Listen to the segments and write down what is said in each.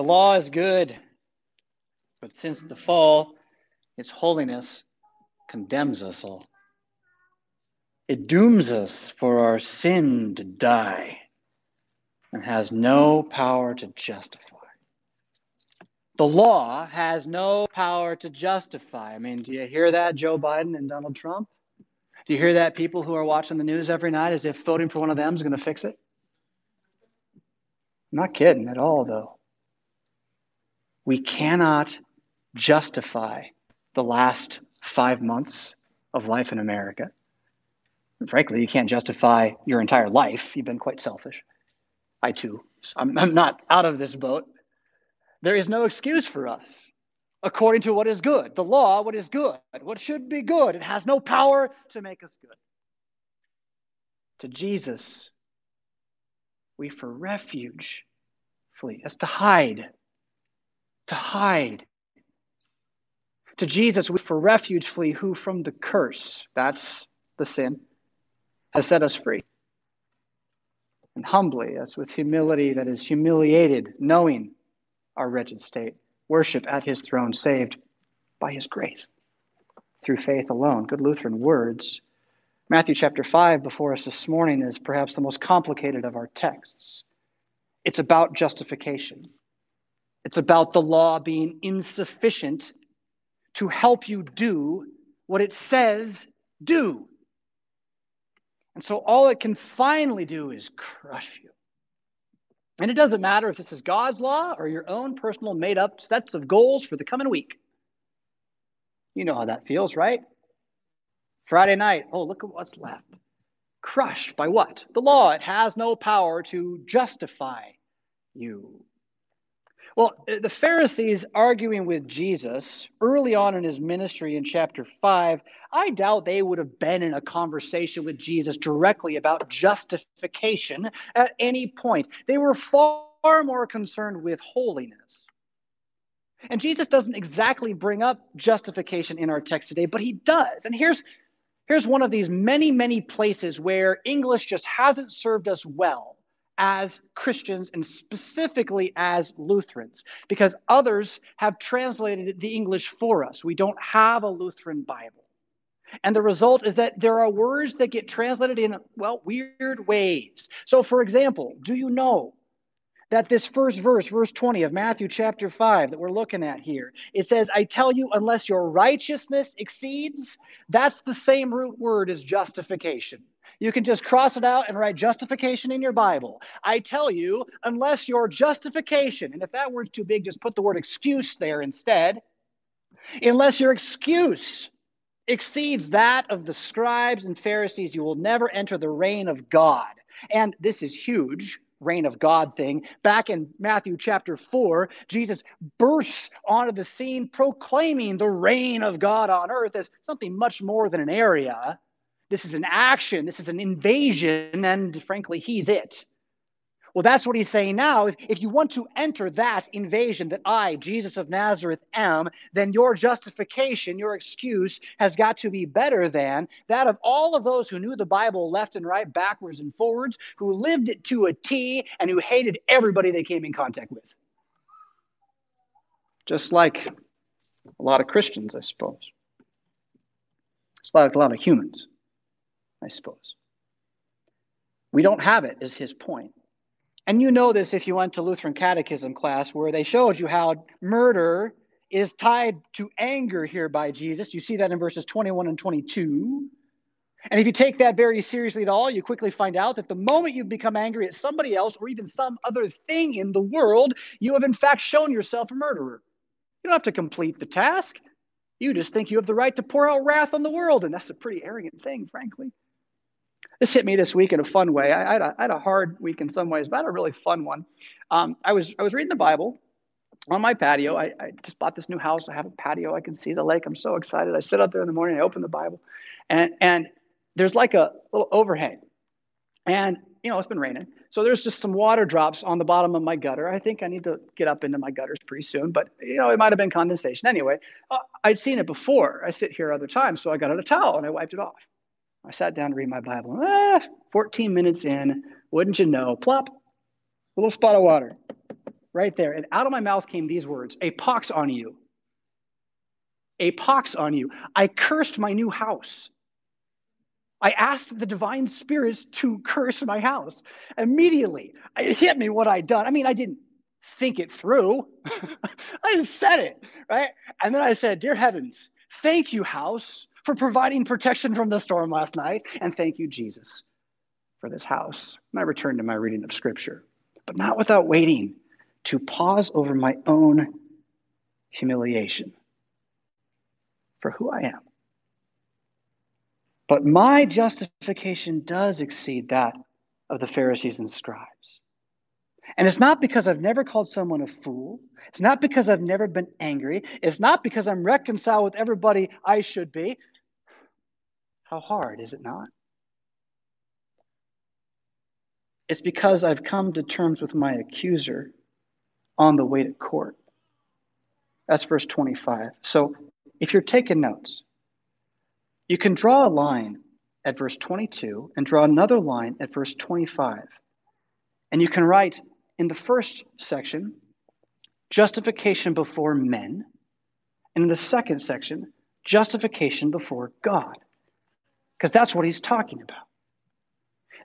The law is good, but since the fall, its holiness condemns us all. It dooms us for our sin to die and has no power to justify. The law has no power to justify. I mean, do you hear that, Joe Biden and Donald Trump? Do you hear that, people who are watching the news every night, as if voting for one of them is going to fix it? I'm not kidding at all, though. We cannot justify the last five months of life in America. And frankly, you can't justify your entire life. You've been quite selfish. I too. I'm, I'm not out of this boat. There is no excuse for us according to what is good. The law, what is good, what should be good. It has no power to make us good. To Jesus, we for refuge flee. That's to hide. To hide. To Jesus, we for refuge flee, who from the curse, that's the sin, has set us free. And humbly, as with humility that is humiliated, knowing our wretched state, worship at his throne, saved by his grace through faith alone. Good Lutheran words. Matthew chapter 5 before us this morning is perhaps the most complicated of our texts. It's about justification. It's about the law being insufficient to help you do what it says do. And so all it can finally do is crush you. And it doesn't matter if this is God's law or your own personal made up sets of goals for the coming week. You know how that feels, right? Friday night, oh, look at what's left. Crushed by what? The law. It has no power to justify you. Well, uh, the Pharisees arguing with Jesus early on in his ministry in chapter 5, I doubt they would have been in a conversation with Jesus directly about justification at any point. They were far more concerned with holiness. And Jesus doesn't exactly bring up justification in our text today, but he does. And here's here's one of these many many places where English just hasn't served us well as Christians and specifically as Lutherans, because others have translated the English for us. We don't have a Lutheran Bible. And the result is that there are words that get translated in, well, weird ways. So, for example, do you know that this first verse, verse 20 of Matthew chapter 5, that we're looking at here, it says, I tell you, unless your righteousness exceeds, that's the same root word as justification. You can just cross it out and write justification in your Bible. I tell you, unless your justification, and if that word's too big, just put the word excuse there instead. Unless your excuse exceeds that of the scribes and Pharisees, you will never enter the reign of God. And this is huge reign of God thing. Back in Matthew chapter 4, Jesus bursts onto the scene proclaiming the reign of God on earth as something much more than an area. This is an action, this is an invasion, and frankly, he's it. Well, that's what he's saying now. If, if you want to enter that invasion that I, Jesus of Nazareth, am, then your justification, your excuse, has got to be better than that of all of those who knew the Bible left and right, backwards and forwards, who lived it to a T, and who hated everybody they came in contact with. Just like a lot of Christians, I suppose. It's like a lot of humans. I suppose. We don't have it, is his point. And you know this if you went to Lutheran catechism class, where they showed you how murder is tied to anger here by Jesus. You see that in verses 21 and 22. And if you take that very seriously at all, you quickly find out that the moment you become angry at somebody else or even some other thing in the world, you have in fact shown yourself a murderer. You don't have to complete the task. You just think you have the right to pour out wrath on the world. And that's a pretty arrogant thing, frankly. This hit me this week in a fun way. I, I, had, a, I had, a hard week in some ways, but I had a really fun one. Um, I was I was reading the Bible on my patio. I, I, just bought this new house. I have a patio. I can see the lake. I'm so excited. I sit out there in the morning. I open the Bible, and and there's like a little overhang, and you know it's been raining, so there's just some water drops on the bottom of my gutter. I think I need to get up into my gutters pretty soon, but you know it might have been condensation. Anyway, uh, I'd seen it before. I sit here other times, so I got out a towel and I wiped it off. I sat down to read my Bible. Ah, 14 minutes in, wouldn't you know, plop, little spot of water. right there. And out of my mouth came these words A pox on you. A pox on you. I cursed my new house. I asked the divine spirits to curse my house. Immediately, it hit me what I'd done. I mean, I didn't think it through, I just said it, right? And then I said, Dear heavens, thank you, house, for providing protection from the storm last night. And thank you, Jesus, for this house. And I returned to my reading of scripture, but not without waiting to pause over my own humiliation for who I am. But my justification does exceed that of the Pharisees and scribes. And it's not because I've never called someone a fool. It's not because I've never been angry. It's not because I'm reconciled with everybody I should be. How hard, is it not? It's because I've come to terms with my accuser on the way to court. That's verse 25. So if you're taking notes, you can draw a line at verse 22 and draw another line at verse 25. And you can write in the first section, justification before men, and in the second section, justification before God. Because that's what he's talking about.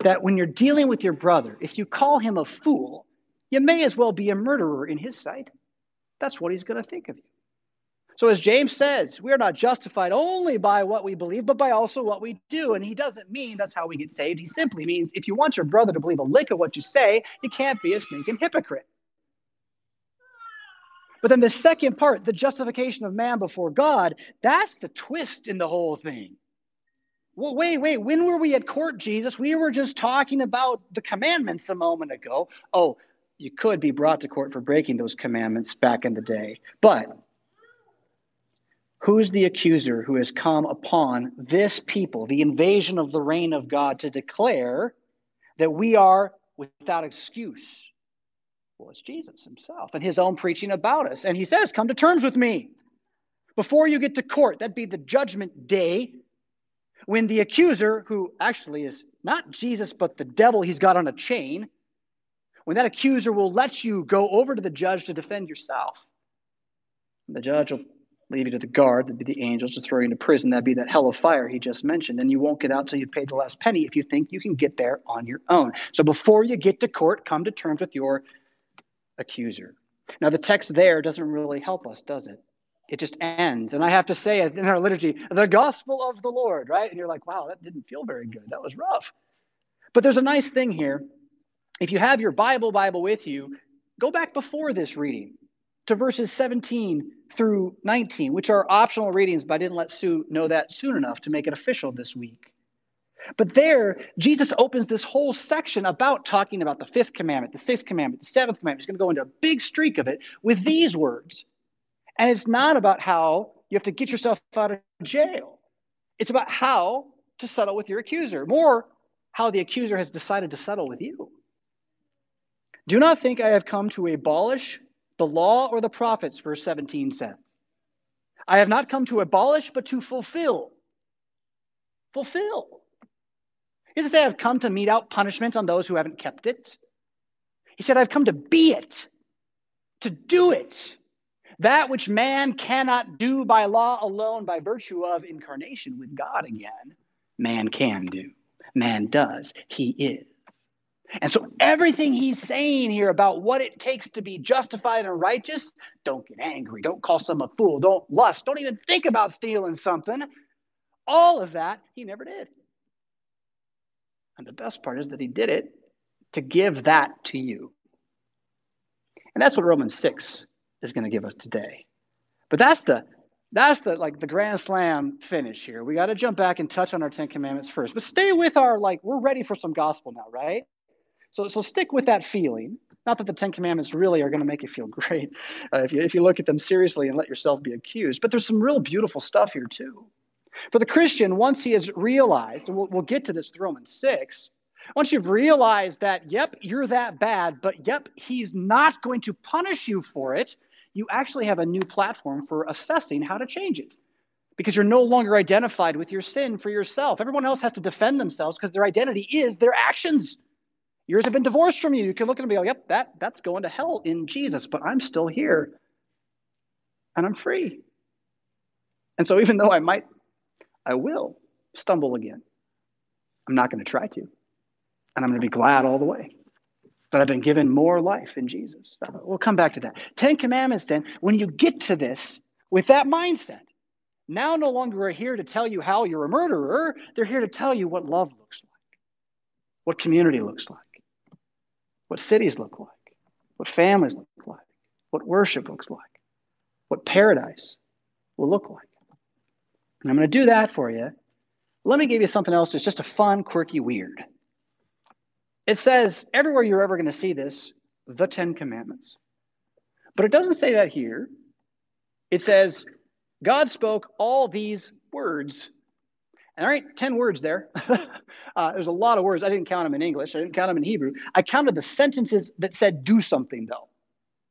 That when you're dealing with your brother, if you call him a fool, you may as well be a murderer in his sight. That's what he's going to think of you. So, as James says, we are not justified only by what we believe, but by also what we do. And he doesn't mean that's how we get saved. He simply means if you want your brother to believe a lick of what you say, you can't be a sneaking hypocrite. But then the second part, the justification of man before God, that's the twist in the whole thing. Well, wait, wait. When were we at court, Jesus? We were just talking about the commandments a moment ago. Oh, you could be brought to court for breaking those commandments back in the day. But Who's the accuser who has come upon this people, the invasion of the reign of God, to declare that we are without excuse? Well, it's Jesus himself and his own preaching about us. And he says, Come to terms with me. Before you get to court, that'd be the judgment day, when the accuser, who actually is not Jesus, but the devil he's got on a chain, when that accuser will let you go over to the judge to defend yourself. The judge will leave you to the guard, that'd be the angels, to throw you into prison. That'd be that hell of fire he just mentioned. And you won't get out till you've paid the last penny if you think you can get there on your own. So before you get to court, come to terms with your accuser. Now, the text there doesn't really help us, does it? It just ends. And I have to say in our liturgy, the gospel of the Lord, right? And you're like, wow, that didn't feel very good. That was rough. But there's a nice thing here. If you have your Bible Bible with you, go back before this reading to verses 17 through 19, which are optional readings, but I didn't let Sue know that soon enough to make it official this week. But there, Jesus opens this whole section about talking about the fifth commandment, the sixth commandment, the seventh commandment. He's going to go into a big streak of it with these words. And it's not about how you have to get yourself out of jail, it's about how to settle with your accuser, more how the accuser has decided to settle with you. Do not think I have come to abolish the law or the prophets, verse 17 says. I have not come to abolish, but to fulfill. Fulfill. He doesn't say, I've come to mete out punishment on those who haven't kept it. He said, I've come to be it, to do it. That which man cannot do by law alone, by virtue of incarnation with God again, man can do. Man does. He is. And so, everything he's saying here about what it takes to be justified and righteous don't get angry, don't call someone a fool, don't lust, don't even think about stealing something. All of that, he never did. And the best part is that he did it to give that to you. And that's what Romans 6 is going to give us today. But that's the that's the like the grand slam finish here. We got to jump back and touch on our 10 commandments first. But stay with our like we're ready for some gospel now, right? So, so stick with that feeling. Not that the Ten Commandments really are going to make you feel great uh, if, you, if you look at them seriously and let yourself be accused. But there's some real beautiful stuff here, too. For the Christian, once he has realized, and we'll, we'll get to this with Romans 6, once you've realized that, yep, you're that bad, but yep, he's not going to punish you for it, you actually have a new platform for assessing how to change it. Because you're no longer identified with your sin for yourself. Everyone else has to defend themselves because their identity is their actions. Yours have been divorced from you. You can look at them and be like, yep, that, that's going to hell in Jesus, but I'm still here and I'm free. And so even though I might, I will stumble again, I'm not going to try to. And I'm going to be glad all the way that I've been given more life in Jesus. We'll come back to that. Ten Commandments, then, when you get to this with that mindset, now no longer are here to tell you how you're a murderer, they're here to tell you what love looks like, what community looks like, what cities look like, what families look like, what worship looks like, what paradise will look like. And I'm going to do that for you. Let me give you something else that's just a fun, quirky, weird. It says everywhere you're ever going to see this, the Ten Commandments. But it doesn't say that here. It says, God spoke all these words. And all right, 10 words there. uh, there's a lot of words. I didn't count them in English, I didn't count them in Hebrew. I counted the sentences that said do something, though.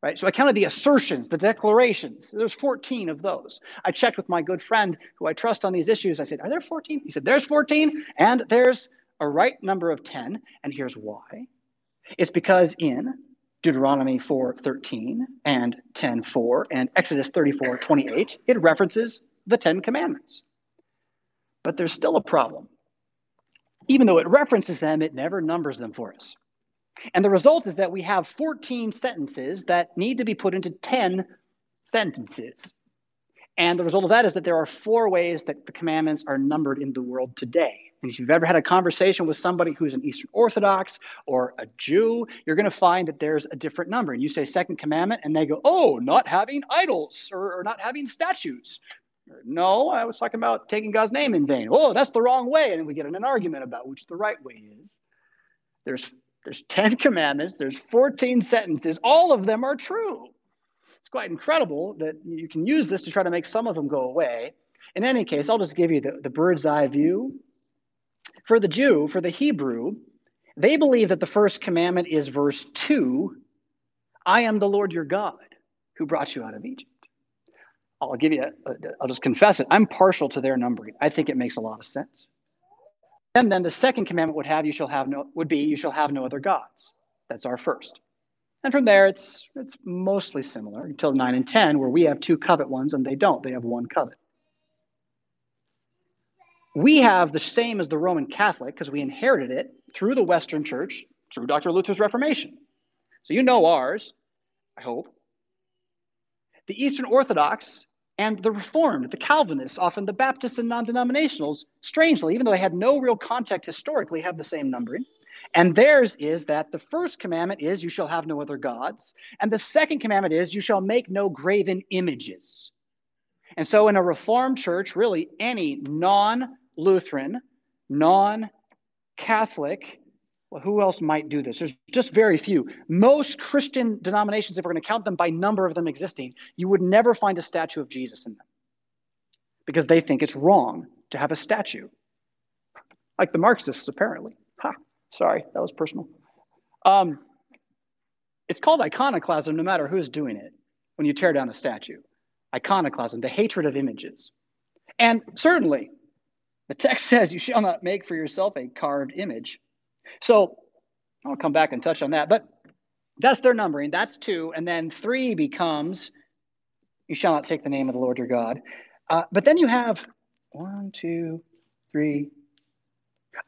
Right? So I counted the assertions, the declarations. There's 14 of those. I checked with my good friend who I trust on these issues. I said, Are there 14? He said, There's 14, and there's a right number of 10, and here's why. It's because in Deuteronomy 4:13 and 10:4 and Exodus 34:28, it references the 10 commandments. But there's still a problem. Even though it references them, it never numbers them for us. And the result is that we have 14 sentences that need to be put into 10 sentences. And the result of that is that there are four ways that the commandments are numbered in the world today. And if you've ever had a conversation with somebody who's an Eastern Orthodox or a Jew, you're going to find that there's a different number. And you say second commandment, and they go, oh, not having idols or, or not having statues. No, I was talking about taking God's name in vain. Oh, that's the wrong way. And we get in an argument about which the right way is. There's there's 10 commandments, there's 14 sentences, all of them are true. It's quite incredible that you can use this to try to make some of them go away. In any case, I'll just give you the, the bird's eye view for the Jew, for the Hebrew, they believe that the first commandment is verse 2 I am the Lord your God who brought you out of Egypt. I'll give you, I'll just confess it. I'm partial to their numbering. I think it makes a lot of sense. And then the second commandment would have you shall have no would be you shall have no other gods. That's our first. And from there it's it's mostly similar until 9 and 10 where we have two covet ones and they don't. They have one covet. We have the same as the Roman Catholic because we inherited it through the Western Church, through Dr. Luther's Reformation. So you know ours, I hope. The Eastern Orthodox and the Reformed, the Calvinists, often the Baptists and non denominationals, strangely, even though they had no real contact historically, have the same numbering. And theirs is that the first commandment is, You shall have no other gods. And the second commandment is, You shall make no graven images. And so, in a Reformed church, really any non Lutheran, non Catholic, well, who else might do this? There's just very few. Most Christian denominations, if we're going to count them by number of them existing, you would never find a statue of Jesus in them because they think it's wrong to have a statue. Like the Marxists, apparently. Ha, sorry, that was personal. Um, it's called iconoclasm no matter who's doing it when you tear down a statue. Iconoclasm, the hatred of images. And certainly, the text says, You shall not make for yourself a carved image. So I'll come back and touch on that. But that's their numbering. That's two. And then three becomes, You shall not take the name of the Lord your God. Uh, but then you have one, two, three.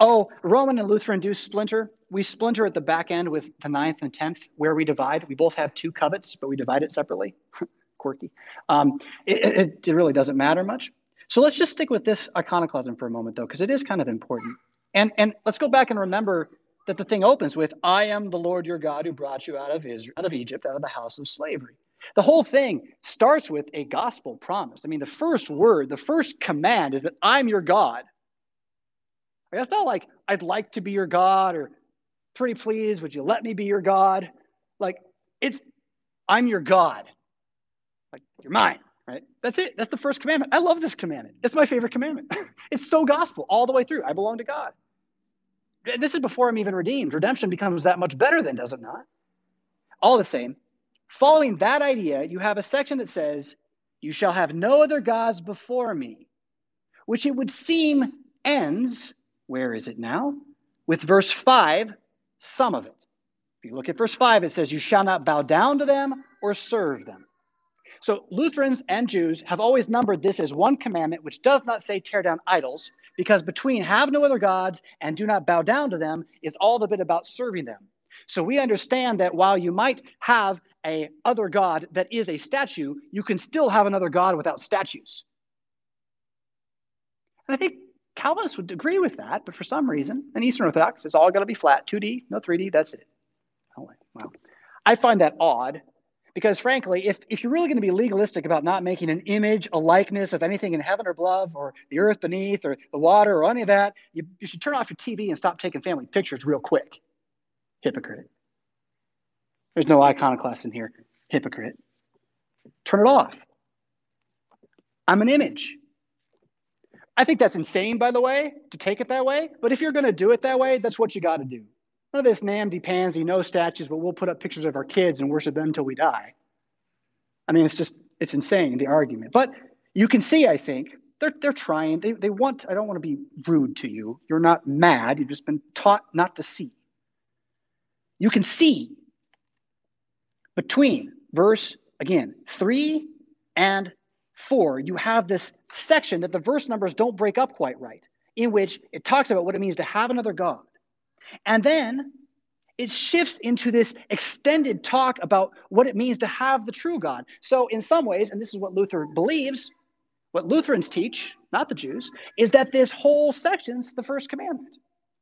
Oh, Roman and Lutheran do splinter. We splinter at the back end with the ninth and tenth, where we divide. We both have two covets, but we divide it separately. Quirky. Um, it, it, it really doesn't matter much. So let's just stick with this iconoclasm for a moment, though, because it is kind of important. And, and let's go back and remember that the thing opens with, I am the Lord your God who brought you out of Israel, out of Egypt, out of the house of slavery. The whole thing starts with a gospel promise. I mean, the first word, the first command is that I'm your God. That's not like, I'd like to be your God or pretty please, would you let me be your God? Like, it's, I'm your God. Like, you're mine right? That's it. That's the first commandment. I love this commandment. It's my favorite commandment. it's so gospel all the way through. I belong to God. This is before I'm even redeemed. Redemption becomes that much better then, does it not? All the same, following that idea, you have a section that says, You shall have no other gods before me, which it would seem ends, where is it now? With verse 5 some of it. If you look at verse 5, it says, You shall not bow down to them or serve them. So Lutherans and Jews have always numbered this as one commandment, which does not say tear down idols, because between have no other gods and do not bow down to them is all the bit about serving them. So we understand that while you might have a other god that is a statue, you can still have another god without statues. And I think Calvinists would agree with that, but for some reason, in Eastern Orthodox, it's all going to be flat 2D, no 3D, that's it. Oh, wow. I find that odd because, frankly, if, if you're really going to be legalistic about not making an image, a likeness of anything in heaven or above, or the earth beneath, or the water, or any of that, you, you should turn off your TV and stop taking family pictures real quick. Hypocrite. There's no iconoclast in here. Hypocrite. Turn it off. I'm an image. I think that's insane, by the way, to take it that way. But if you're going to do it that way, that's what you got to do. None of this namby pansy, no statues, but we'll put up pictures of our kids and worship them until we die. I mean, it's just, it's insane, the argument. But you can see, I think, they're, they're trying. They, they want, I don't want to be rude to you. You're not mad. You've just been taught not to see. You can see between verse, again, 3 and 4, you have this section that the verse numbers don't break up quite right, in which it talks about what it means to have another God. And then it shifts into this extended talk about what it means to have the true God. So, in some ways, and this is what Luther believes, what Lutherans teach, not the Jews, is that this whole section's the first commandment,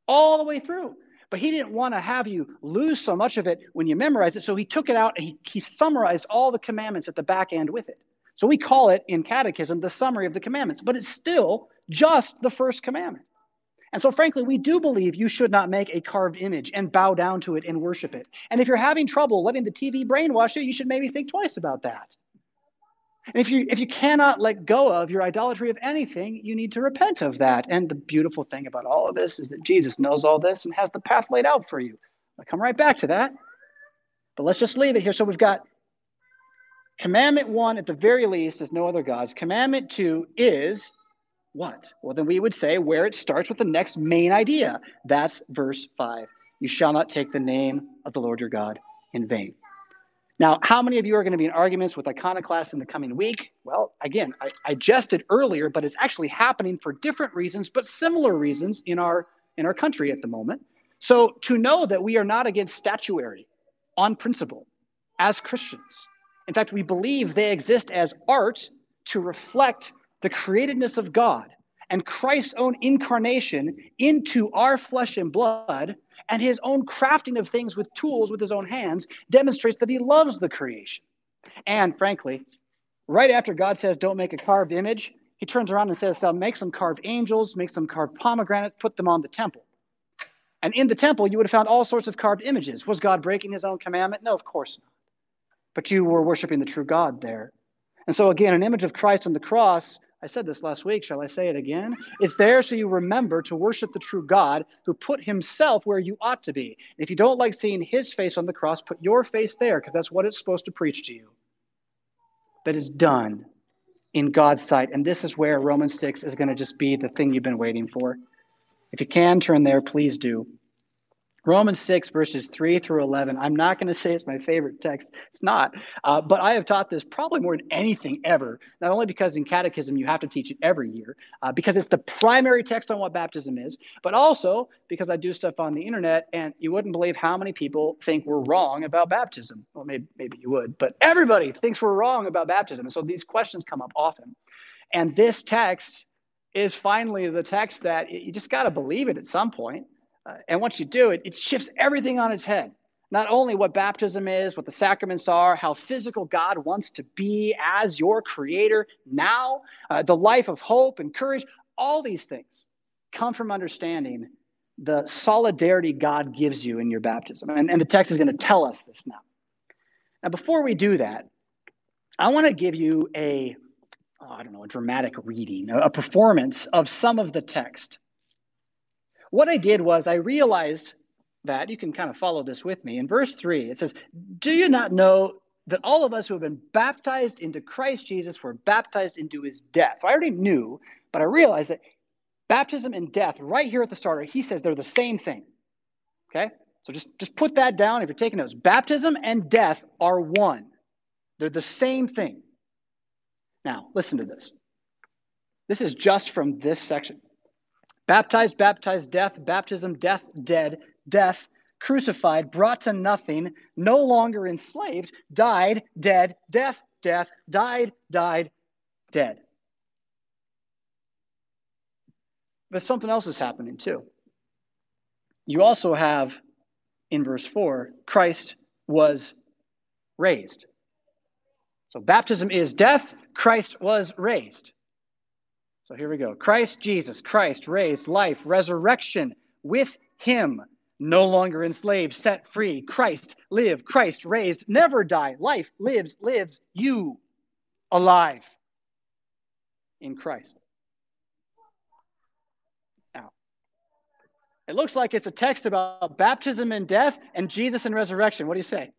all the way through. But he didn't want to have you lose so much of it when you memorize it, so he took it out and he, he summarized all the commandments at the back end with it. So we call it in catechism the summary of the commandments, but it's still just the first commandment. And so, frankly, we do believe you should not make a carved image and bow down to it and worship it. And if you're having trouble letting the TV brainwash you, you should maybe think twice about that. And if you if you cannot let go of your idolatry of anything, you need to repent of that. And the beautiful thing about all of this is that Jesus knows all this and has the path laid out for you. I'll come right back to that. But let's just leave it here. So we've got Commandment one, at the very least, is no other gods. Commandment two is what? Well, then we would say where it starts with the next main idea. That's verse five. You shall not take the name of the Lord your God in vain. Now, how many of you are going to be in arguments with iconoclasts in the coming week? Well, again, I, I jested earlier, but it's actually happening for different reasons, but similar reasons in our in our country at the moment. So to know that we are not against statuary on principle as Christians, in fact, we believe they exist as art to reflect the createdness of God and Christ's own incarnation into our flesh and blood and his own crafting of things with tools with his own hands demonstrates that he loves the creation. And frankly, right after God says, Don't make a carved image, he turns around and says, Make some carved angels, make some carved pomegranates, put them on the temple. And in the temple, you would have found all sorts of carved images. Was God breaking his own commandment? No, of course not but you were worshiping the true God there. And so, again, an image of Christ on the cross, I said this last week, shall I say it again? It's there so you remember to worship the true God who put himself where you ought to be. And if you don't like seeing his face on the cross, put your face there because that's what it's supposed to preach to you. That is done in God's sight. And this is where Romans 6 is going to just be the thing you've been waiting for. If you can turn there, please do. Romans 6, verses 3 through 11. I'm not going to say it's my favorite text. It's not. Uh, but I have taught this probably more than anything ever, not only because in catechism you have to teach it every year, uh, because it's the primary text on what baptism is, but also because I do stuff on the internet and you wouldn't believe how many people think we're wrong about baptism. Well, maybe, maybe you would, but everybody thinks we're wrong about baptism. And so these questions come up often. And this text is finally the text that you just got to believe it at some point. Uh, and once you do it, it shifts everything on its head. Not only what baptism is, what the sacraments are, how physical God wants to be as your creator now, uh, the life of hope and courage, all these things come from understanding the solidarity God gives you in your baptism. And, and the text is going to tell us this now. Now, before we do that, I want to give you a, oh, I don't know, a dramatic reading, a performance of some of the text what I did was I realized that, you can kind of follow this with me. In verse 3, it says, Do you not know that all of us who have been baptized into Christ Jesus were baptized into his death? I already knew, but I realized that baptism and death, right here at the starter, he says they're the same thing. Okay? So just, just put that down if you're taking notes. Baptism and death are one, they're the same thing. Now, listen to this. This is just from this section. Baptized, baptized, death, baptism, death, dead, death, crucified, brought to nothing, no longer enslaved, died, dead, death, death, died, died, dead. But something else is happening too. You also have in verse 4 Christ was raised. So baptism is death, Christ was raised. So here we go. Christ Jesus, Christ raised, life, resurrection with him, no longer enslaved, set free. Christ live, Christ raised, never die. Life lives, lives you alive in Christ. Now, it looks like it's a text about baptism and death and Jesus and resurrection. What do you say?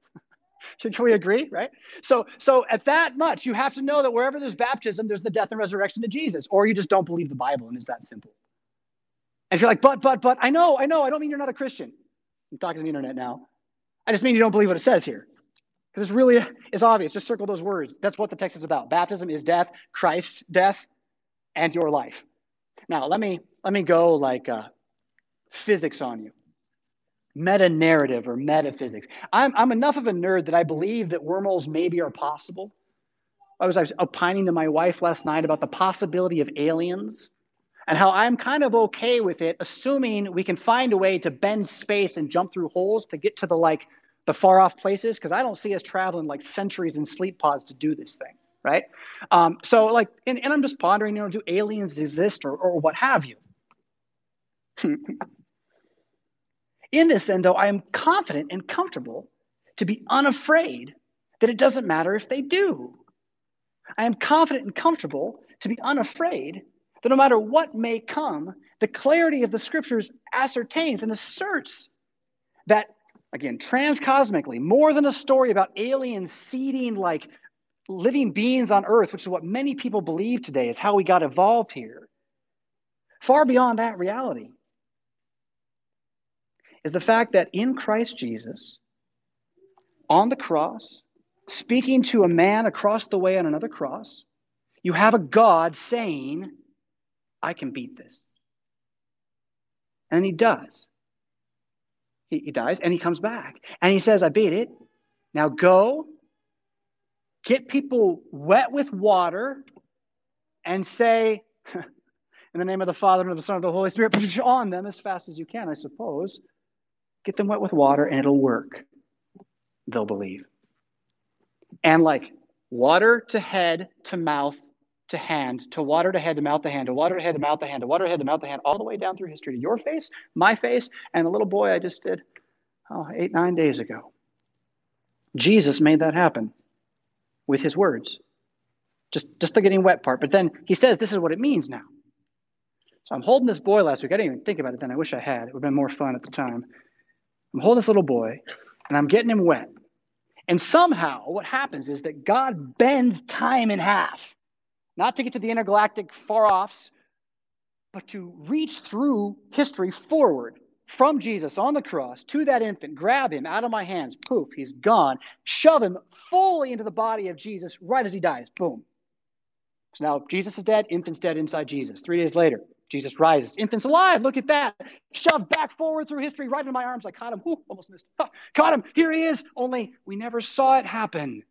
Can we agree, right? So, so at that much, you have to know that wherever there's baptism, there's the death and resurrection of Jesus, or you just don't believe the Bible, and it's that simple. And if you're like, but, but, but, I know, I know, I don't mean you're not a Christian. I'm talking to the internet now. I just mean you don't believe what it says here. Because it's really it's obvious. Just circle those words. That's what the text is about. Baptism is death, Christ's death, and your life. Now let me let me go like uh, physics on you meta narrative or metaphysics. I'm, I'm enough of a nerd that I believe that wormholes maybe are possible. I was, I was opining to my wife last night about the possibility of aliens and how I'm kind of okay with it, assuming we can find a way to bend space and jump through holes to get to the like the far off places, because I don't see us traveling like centuries in sleep pods to do this thing, right? Um, so like, and, and I'm just pondering, you know, do aliens exist or, or what have you? In this, then, though, I am confident and comfortable to be unafraid that it doesn't matter if they do. I am confident and comfortable to be unafraid that no matter what may come, the clarity of the scriptures ascertains and asserts that, again, transcosmically, more than a story about aliens seeding like living beings on earth, which is what many people believe today is how we got evolved here. Far beyond that reality is the fact that in Christ Jesus, on the cross, speaking to a man across the way on another cross, you have a God saying, I can beat this. And he does. He, he dies and he comes back. And he says, I beat it. Now go, get people wet with water, and say, in the name of the Father and of the Son and of the Holy Spirit, on them as fast as you can, I suppose. Get them wet with water and it'll work. They'll believe. And like water to head to mouth to hand to water to head to mouth to hand to water to head to mouth to hand to water to head to mouth to hand, all the way down through history to your face, my face, and the little boy I just did oh, eight, nine days ago. Jesus made that happen with his words. Just, just the getting wet part. But then he says this is what it means now. So I'm holding this boy last week. I didn't even think about it then. I wish I had. It would have been more fun at the time. I'm holding this little boy and I'm getting him wet. And somehow what happens is that God bends time in half, not to get to the intergalactic far offs, but to reach through history forward from Jesus on the cross to that infant, grab him out of my hands, poof, he's gone, shove him fully into the body of Jesus right as he dies, boom. So now Jesus is dead, infant's dead inside Jesus. Three days later, Jesus rises. Infant's alive. Look at that. Shoved back forward through history, right into my arms. I caught him. Ooh, almost missed. caught him. Here he is. Only we never saw it happen.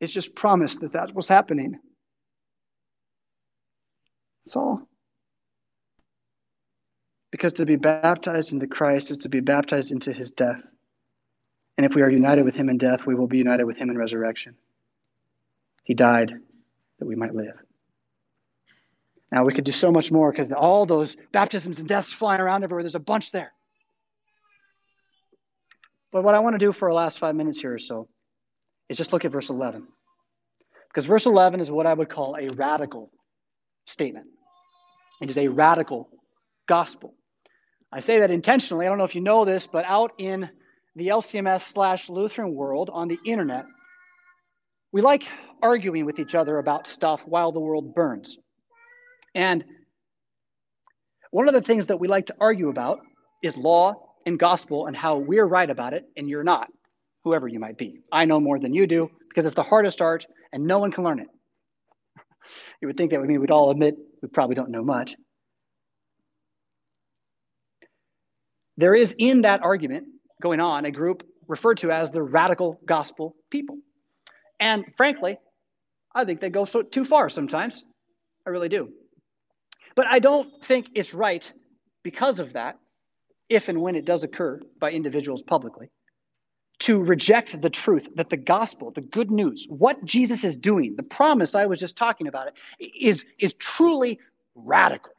It's just promised that that was happening. That's all. Because to be baptized into Christ is to be baptized into his death. And if we are united with him in death, we will be united with him in resurrection. He died that we might live. Now, we could do so much more because all those baptisms and deaths flying around everywhere, there's a bunch there. But what I want to do for our last five minutes here or so is just look at verse 11. Because verse 11 is what I would call a radical statement. It is a radical gospel. I say that intentionally. I don't know if you know this, but out in the LCMS slash Lutheran world on the internet, we like arguing with each other about stuff while the world burns. And one of the things that we like to argue about is law and gospel and how we're right about it and you're not, whoever you might be. I know more than you do because it's the hardest art and no one can learn it. You would think that would mean we'd all admit we probably don't know much. There is in that argument going on a group referred to as the radical gospel people. And frankly, I think they go so, too far sometimes. I really do. But I don't think it's right because of that, if and when it does occur by individuals publicly, to reject the truth that the gospel, the good news, what Jesus is doing, the promise I was just talking about, it, is, is truly radical.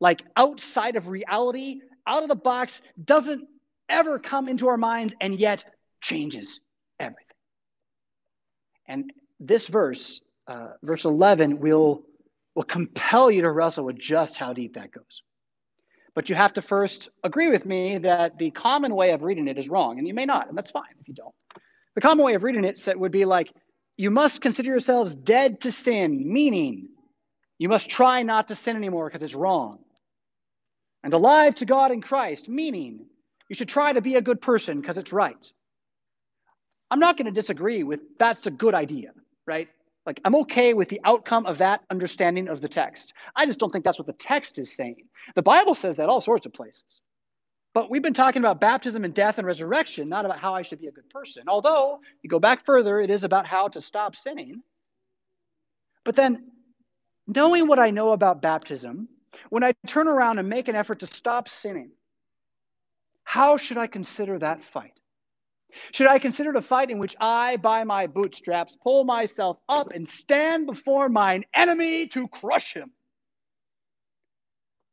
Like outside of reality, out of the box, doesn't ever come into our minds, and yet changes everything. And this verse, uh, verse 11, will, will compel you to wrestle with just how deep that goes. But you have to first agree with me that the common way of reading it is wrong, and you may not, and that's fine if you don't. The common way of reading it would be like, you must consider yourselves dead to sin, meaning you must try not to sin anymore because it's wrong. And alive to God in Christ, meaning you should try to be a good person because it's right. I'm not going to disagree with that's a good idea, right? Like, I'm okay with the outcome of that understanding of the text. I just don't think that's what the text is saying. The Bible says that all sorts of places. But we've been talking about baptism and death and resurrection, not about how I should be a good person. Although, you go back further, it is about how to stop sinning. But then, knowing what I know about baptism, when I turn around and make an effort to stop sinning, how should I consider that fight? Should I consider a fight in which I, by my bootstraps, pull myself up and stand before mine enemy to crush him?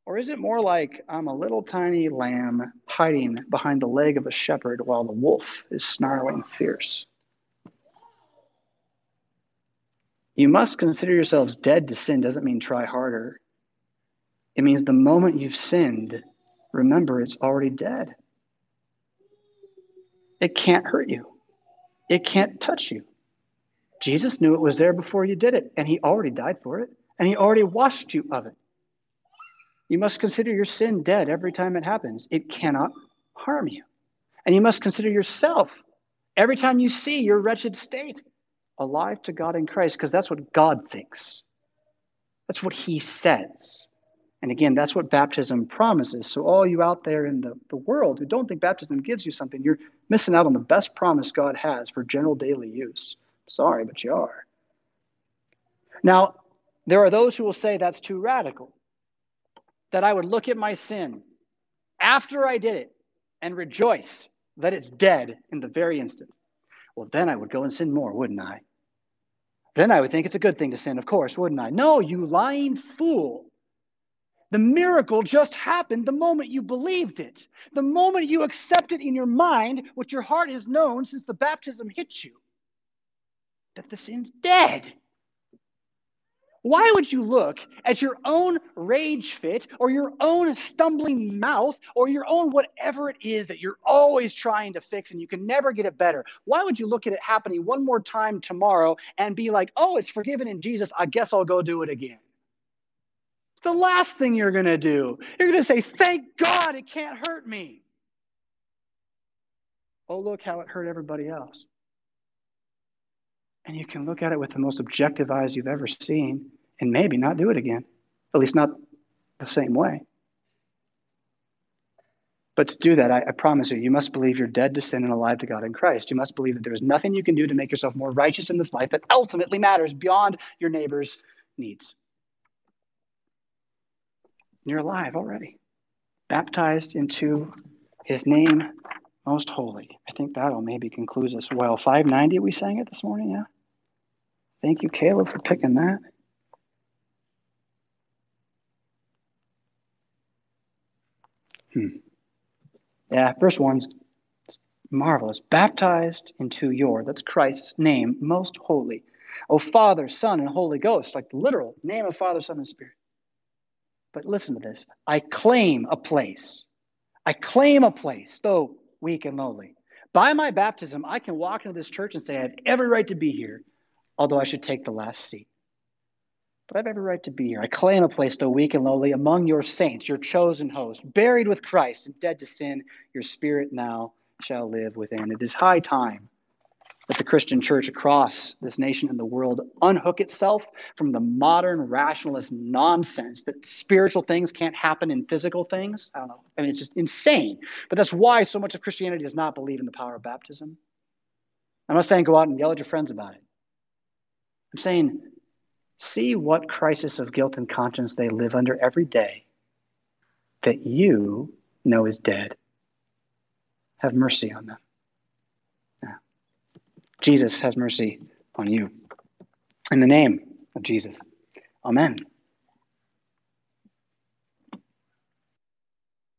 Or is it more like I'm a little tiny lamb hiding behind the leg of a shepherd while the wolf is snarling fierce? You must consider yourselves dead to sin doesn't mean try harder. It means the moment you've sinned, remember it's already dead. It can't hurt you, it can't touch you. Jesus knew it was there before you did it, and he already died for it, and he already washed you of it. You must consider your sin dead every time it happens. It cannot harm you. And you must consider yourself every time you see your wretched state alive to God in Christ, because that's what God thinks. That's what he says. And again, that's what baptism promises. So, all you out there in the, the world who don't think baptism gives you something, you're missing out on the best promise God has for general daily use. Sorry, but you are. Now, there are those who will say that's too radical, that I would look at my sin after I did it and rejoice that it's dead in the very instant. Well, then I would go and sin more, wouldn't I? Then I would think it's a good thing to sin, of course, wouldn't I? No, you lying fool. The miracle just happened the moment you believed it, the moment you accepted in your mind what your heart has known since the baptism hit you that the sin's dead. Why would you look at your own rage fit or your own stumbling mouth or your own whatever it is that you're always trying to fix and you can never get it better? Why would you look at it happening one more time tomorrow and be like, oh, it's forgiven in Jesus. I guess I'll go do it again? The last thing you're going to do. You're going to say, Thank God it can't hurt me. Oh, look how it hurt everybody else. And you can look at it with the most objective eyes you've ever seen and maybe not do it again, at least not the same way. But to do that, I, I, promise you, you must believe you're dead to sin and alive to God in Christ. You must believe that there is nothing you can do to make yourself more righteous in this life that ultimately matters beyond your neighbor's needs. You're alive already, baptized into his name most holy. I think that'll maybe conclude us well. 590, we sang it this morning, yeah? Thank you, Caleb, for picking that. Hmm. Yeah, verse 1's marvelous. Baptized into your, that's Christ's name, most holy. O Father, Son, and Holy Ghost, like the literal name of Father, Son, and Spirit. But listen to this I claim a place. I claim a place, though weak and lowly. By my baptism, I can walk into this church and say, I have every right to be here, although I should take the last seat. but I have every right to be here. I claim a place, though weak and lowly, among your saints, your chosen host, buried with Christ and dead to sin. Your spirit now shall live within. It is high time that the Christian church across this nation and the world unhook itself from the modern rationalist nonsense that spiritual things can't happen in physical things. I don't know. I mean, it's just insane. But that's why so much of Christianity does not believe in the power of baptism. I'm not saying go out and yell at your friends about it. I'm saying see what crisis of guilt and conscience they live under every day that you know is dead. Have mercy on them. Jesus has mercy on you. In the name of Jesus, amen.